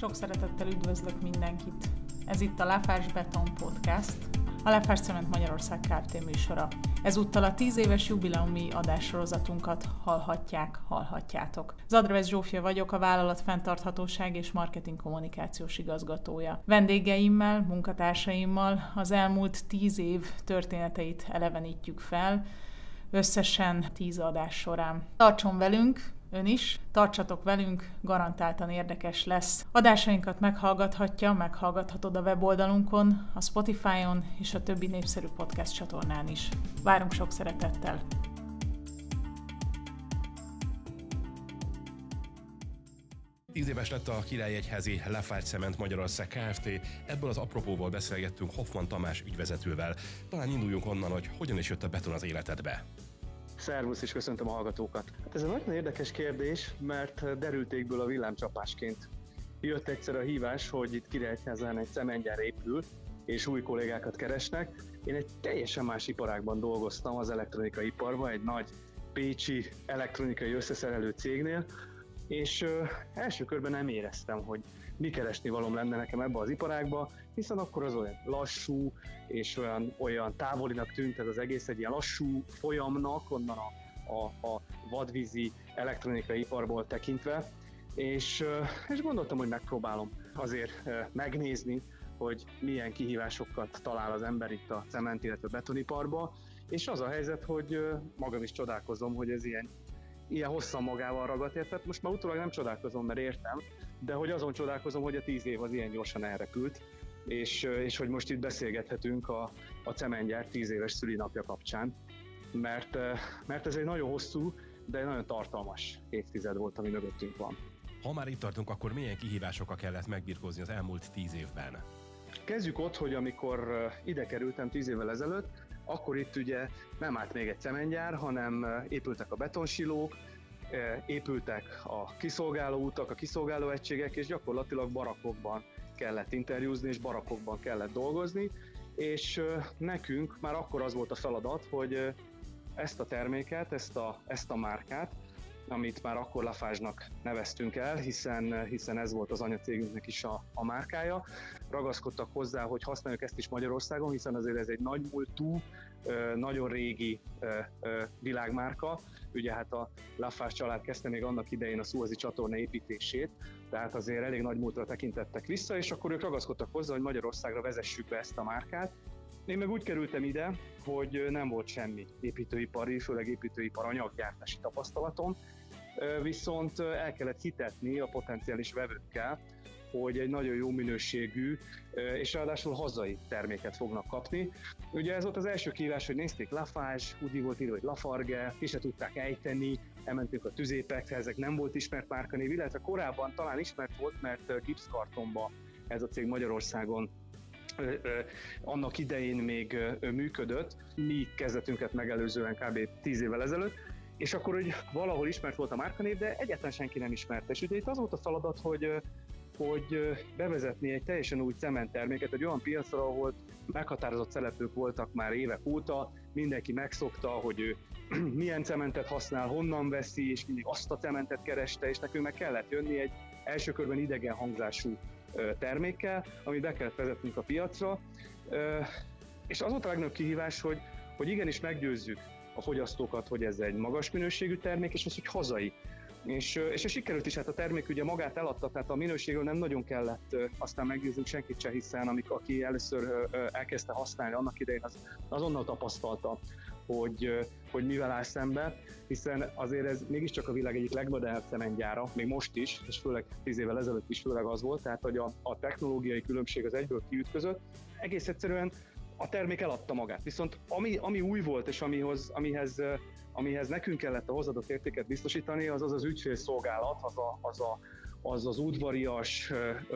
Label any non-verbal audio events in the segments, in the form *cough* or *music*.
Sok szeretettel üdvözlök mindenkit. Ez itt a Lafás Beton Podcast, a Lafás Cement Magyarország Kft. műsora. Ezúttal a 10 éves jubileumi adássorozatunkat hallhatják, hallhatjátok. Zadravesz Zsófia vagyok, a vállalat fenntarthatóság és marketing kommunikációs igazgatója. Vendégeimmel, munkatársaimmal az elmúlt 10 év történeteit elevenítjük fel, összesen 10 adás során. Tartson velünk, ön is. Tartsatok velünk, garantáltan érdekes lesz. Adásainkat meghallgathatja, meghallgathatod a weboldalunkon, a Spotify-on és a többi népszerű podcast csatornán is. Várunk sok szeretettel! Tíz éves lett a Királyegyházi Lefárt Cement Magyarország Kft. Ebből az apropóval beszélgettünk Hoffman Tamás ügyvezetővel. Talán induljunk onnan, hogy hogyan is jött a beton az életedbe. Szervusz, és köszöntöm a hallgatókat. Hát ez egy nagyon érdekes kérdés, mert derültékből a villámcsapásként jött egyszer a hívás, hogy itt Királyházán egy cementgyár épül, és új kollégákat keresnek. Én egy teljesen más iparágban dolgoztam az elektronikai iparban, egy nagy pécsi elektronikai összeszerelő cégnél, és ö, első körben nem éreztem, hogy mi keresni valom lenne nekem ebbe az iparágba, hiszen akkor az olyan lassú és olyan, olyan távolinak tűnt ez az egész, egy ilyen lassú folyamnak, onnan a, a, a vadvízi elektronikai iparból tekintve, és, és gondoltam, hogy megpróbálom azért megnézni, hogy milyen kihívásokat talál az ember itt a cement, illetve betoniparba, és az a helyzet, hogy magam is csodálkozom, hogy ez ilyen ilyen hosszan magával ragadt, tehát most már utólag nem csodálkozom, mert értem, de hogy azon csodálkozom, hogy a tíz év az ilyen gyorsan elrepült, és, és hogy most itt beszélgethetünk a, a cementgyár tíz éves szülinapja kapcsán, mert, mert ez egy nagyon hosszú, de nagyon tartalmas évtized volt, ami mögöttünk van. Ha már itt tartunk, akkor milyen kihívásokkal kellett megbirkózni az elmúlt tíz évben? Kezdjük ott, hogy amikor ide kerültem tíz évvel ezelőtt, akkor itt ugye nem állt még egy cementgyár, hanem épültek a betonsilók, épültek a kiszolgáló utak, a kiszolgáló egységek, és gyakorlatilag barakokban kellett interjúzni, és barakokban kellett dolgozni, és nekünk már akkor az volt a feladat, hogy ezt a terméket, ezt a, ezt a márkát amit már akkor Lafázsnak neveztünk el, hiszen, hiszen ez volt az anyacégünknek is a, a márkája. Ragaszkodtak hozzá, hogy használjuk ezt is Magyarországon, hiszen azért ez egy nagy múltú, nagyon régi világmárka. Ugye hát a Lafás család kezdte még annak idején a Szuazi csatorna építését, tehát azért elég nagy múltra tekintettek vissza, és akkor ők ragaszkodtak hozzá, hogy Magyarországra vezessük be ezt a márkát, én meg úgy kerültem ide, hogy nem volt semmi építőipari, főleg építőipar anyaggyártási tapasztalatom, viszont el kellett hitetni a potenciális vevőkkel, hogy egy nagyon jó minőségű és ráadásul hazai terméket fognak kapni. Ugye ez volt az első kívás, hogy nézték Lafage, úgy volt írva, hogy Lafarge, ki se tudták ejteni, elmentünk a tüzépekhez, ezek nem volt ismert márkanév, illetve korábban talán ismert volt, mert gipszkartonba ez a cég Magyarországon annak idején még működött, mi kezdetünket megelőzően kb. 10 évvel ezelőtt, és akkor hogy valahol ismert volt a márkanév, de egyáltalán senki nem ismerte. És ugye itt az volt a feladat, hogy hogy bevezetni egy teljesen új cementterméket egy olyan piacra, ahol meghatározott szereplők voltak már évek óta, mindenki megszokta, hogy ő *clears throat* milyen cementet használ, honnan veszi, és mindig azt a cementet kereste, és nekünk meg kellett jönni egy első körben idegen hangzású termékkel, amit be kellett vezetnünk a piacra. És az volt a legnagyobb kihívás, hogy, hogy igenis meggyőzzük a fogyasztókat, hogy ez egy magas minőségű termék, és az, hogy hazai. És, és ez sikerült is, hát a termék ugye magát eladta, tehát a minőségről nem nagyon kellett aztán meggyőznünk senkit se, hiszen amik, aki először elkezdte használni annak idején, az azonnal tapasztalta, hogy, hogy mivel áll szembe, hiszen azért ez mégiscsak a világ egyik legmodernebb cementgyára, még most is, és főleg 10 évvel ezelőtt is főleg az volt, tehát hogy a, a technológiai különbség az egyből kiütközött. Egész egyszerűen a termék eladta magát. Viszont ami, ami új volt, és amihoz, amihez, amihez nekünk kellett a hozadott értéket biztosítani, az az az ügyfélszolgálat, az a, az a az az udvarias,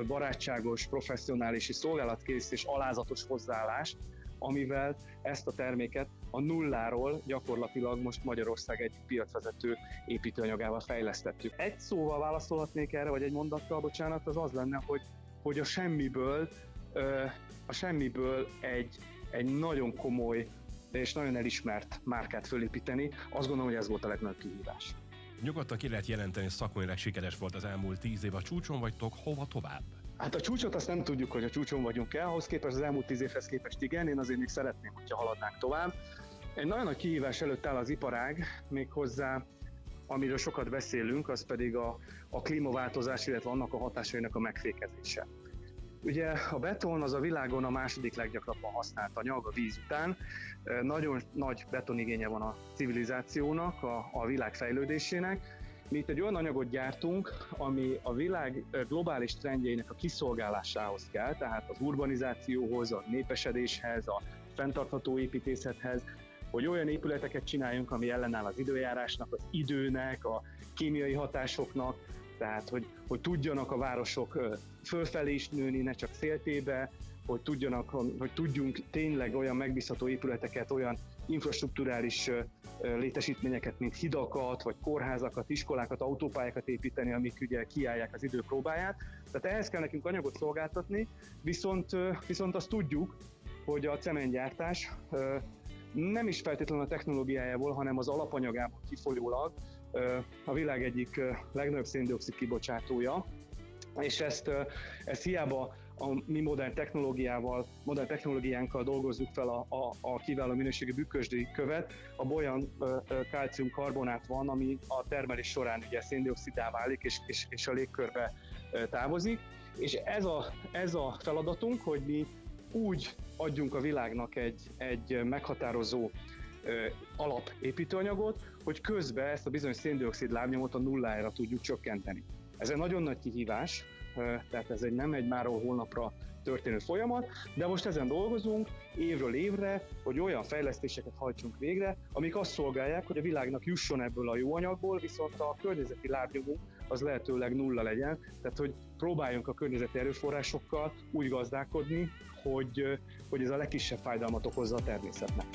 barátságos, professzionális szolgálatkész és alázatos hozzáállás, amivel ezt a terméket a nulláról gyakorlatilag most Magyarország egy piacvezető építőanyagával fejlesztettük. Egy szóval válaszolhatnék erre, vagy egy mondattal, bocsánat, az az lenne, hogy, hogy a semmiből, a semmiből egy, egy nagyon komoly és nagyon elismert márkát fölépíteni, azt gondolom, hogy ez volt a legnagyobb kihívás. Nyugodtan ki lehet jelenteni, szakmailag sikeres volt az elmúlt tíz év. A csúcson vagytok, hova tovább? Hát a csúcsot azt nem tudjuk, hogy a csúcson vagyunk el, ahhoz képest az elmúlt tíz évhez képest igen, én azért még szeretném, hogyha haladnánk tovább. Egy nagyon nagy kihívás előtt áll az iparág, méghozzá amiről sokat beszélünk, az pedig a, a klímaváltozás, illetve annak a hatásainak a megfékezése. Ugye a beton az a világon a második leggyakrabban használt anyag a víz után. Nagyon nagy betonigénye van a civilizációnak, a, a világ fejlődésének. Mi itt egy olyan anyagot gyártunk, ami a világ globális trendjeinek a kiszolgálásához kell, tehát az urbanizációhoz, a népesedéshez, a fenntartható építészethez, hogy olyan épületeket csináljunk, ami ellenáll az időjárásnak, az időnek, a kémiai hatásoknak, tehát hogy, hogy tudjanak a városok fölfelé is nőni, ne csak széltébe, hogy, tudjanak, hogy tudjunk tényleg olyan megbízható épületeket, olyan infrastruktúrális létesítményeket, mint hidakat, vagy kórházakat, iskolákat, autópályákat építeni, amik ugye kiállják az idő próbáját. Tehát ehhez kell nekünk anyagot szolgáltatni, viszont, viszont azt tudjuk, hogy a cementgyártás nem is feltétlenül a technológiájából, hanem az alapanyagából kifolyólag a világ egyik legnagyobb széndiokszid kibocsátója, és ezt, ezt hiába a mi modern technológiával, modern technológiánkkal dolgozzuk fel a, a, a kiváló minőségű bükkösdi követ, a olyan kalcium karbonát van, ami a termelés során ugye széndiokszidá válik és, és, és a légkörbe távozik, és ez a, ez a feladatunk, hogy mi úgy adjunk a világnak egy, egy meghatározó alapépítőanyagot, hogy közben ezt a bizonyos széndiokszid lábnyomot a nullára tudjuk csökkenteni. Ez egy nagyon nagy kihívás, tehát ez egy nem egy máról holnapra történő folyamat, de most ezen dolgozunk évről évre, hogy olyan fejlesztéseket hajtsunk végre, amik azt szolgálják, hogy a világnak jusson ebből a jó anyagból, viszont a környezeti lábnyomunk az lehetőleg nulla legyen, tehát hogy próbáljunk a környezeti erőforrásokkal úgy gazdálkodni, hogy, hogy ez a legkisebb fájdalmat okozza a természetnek.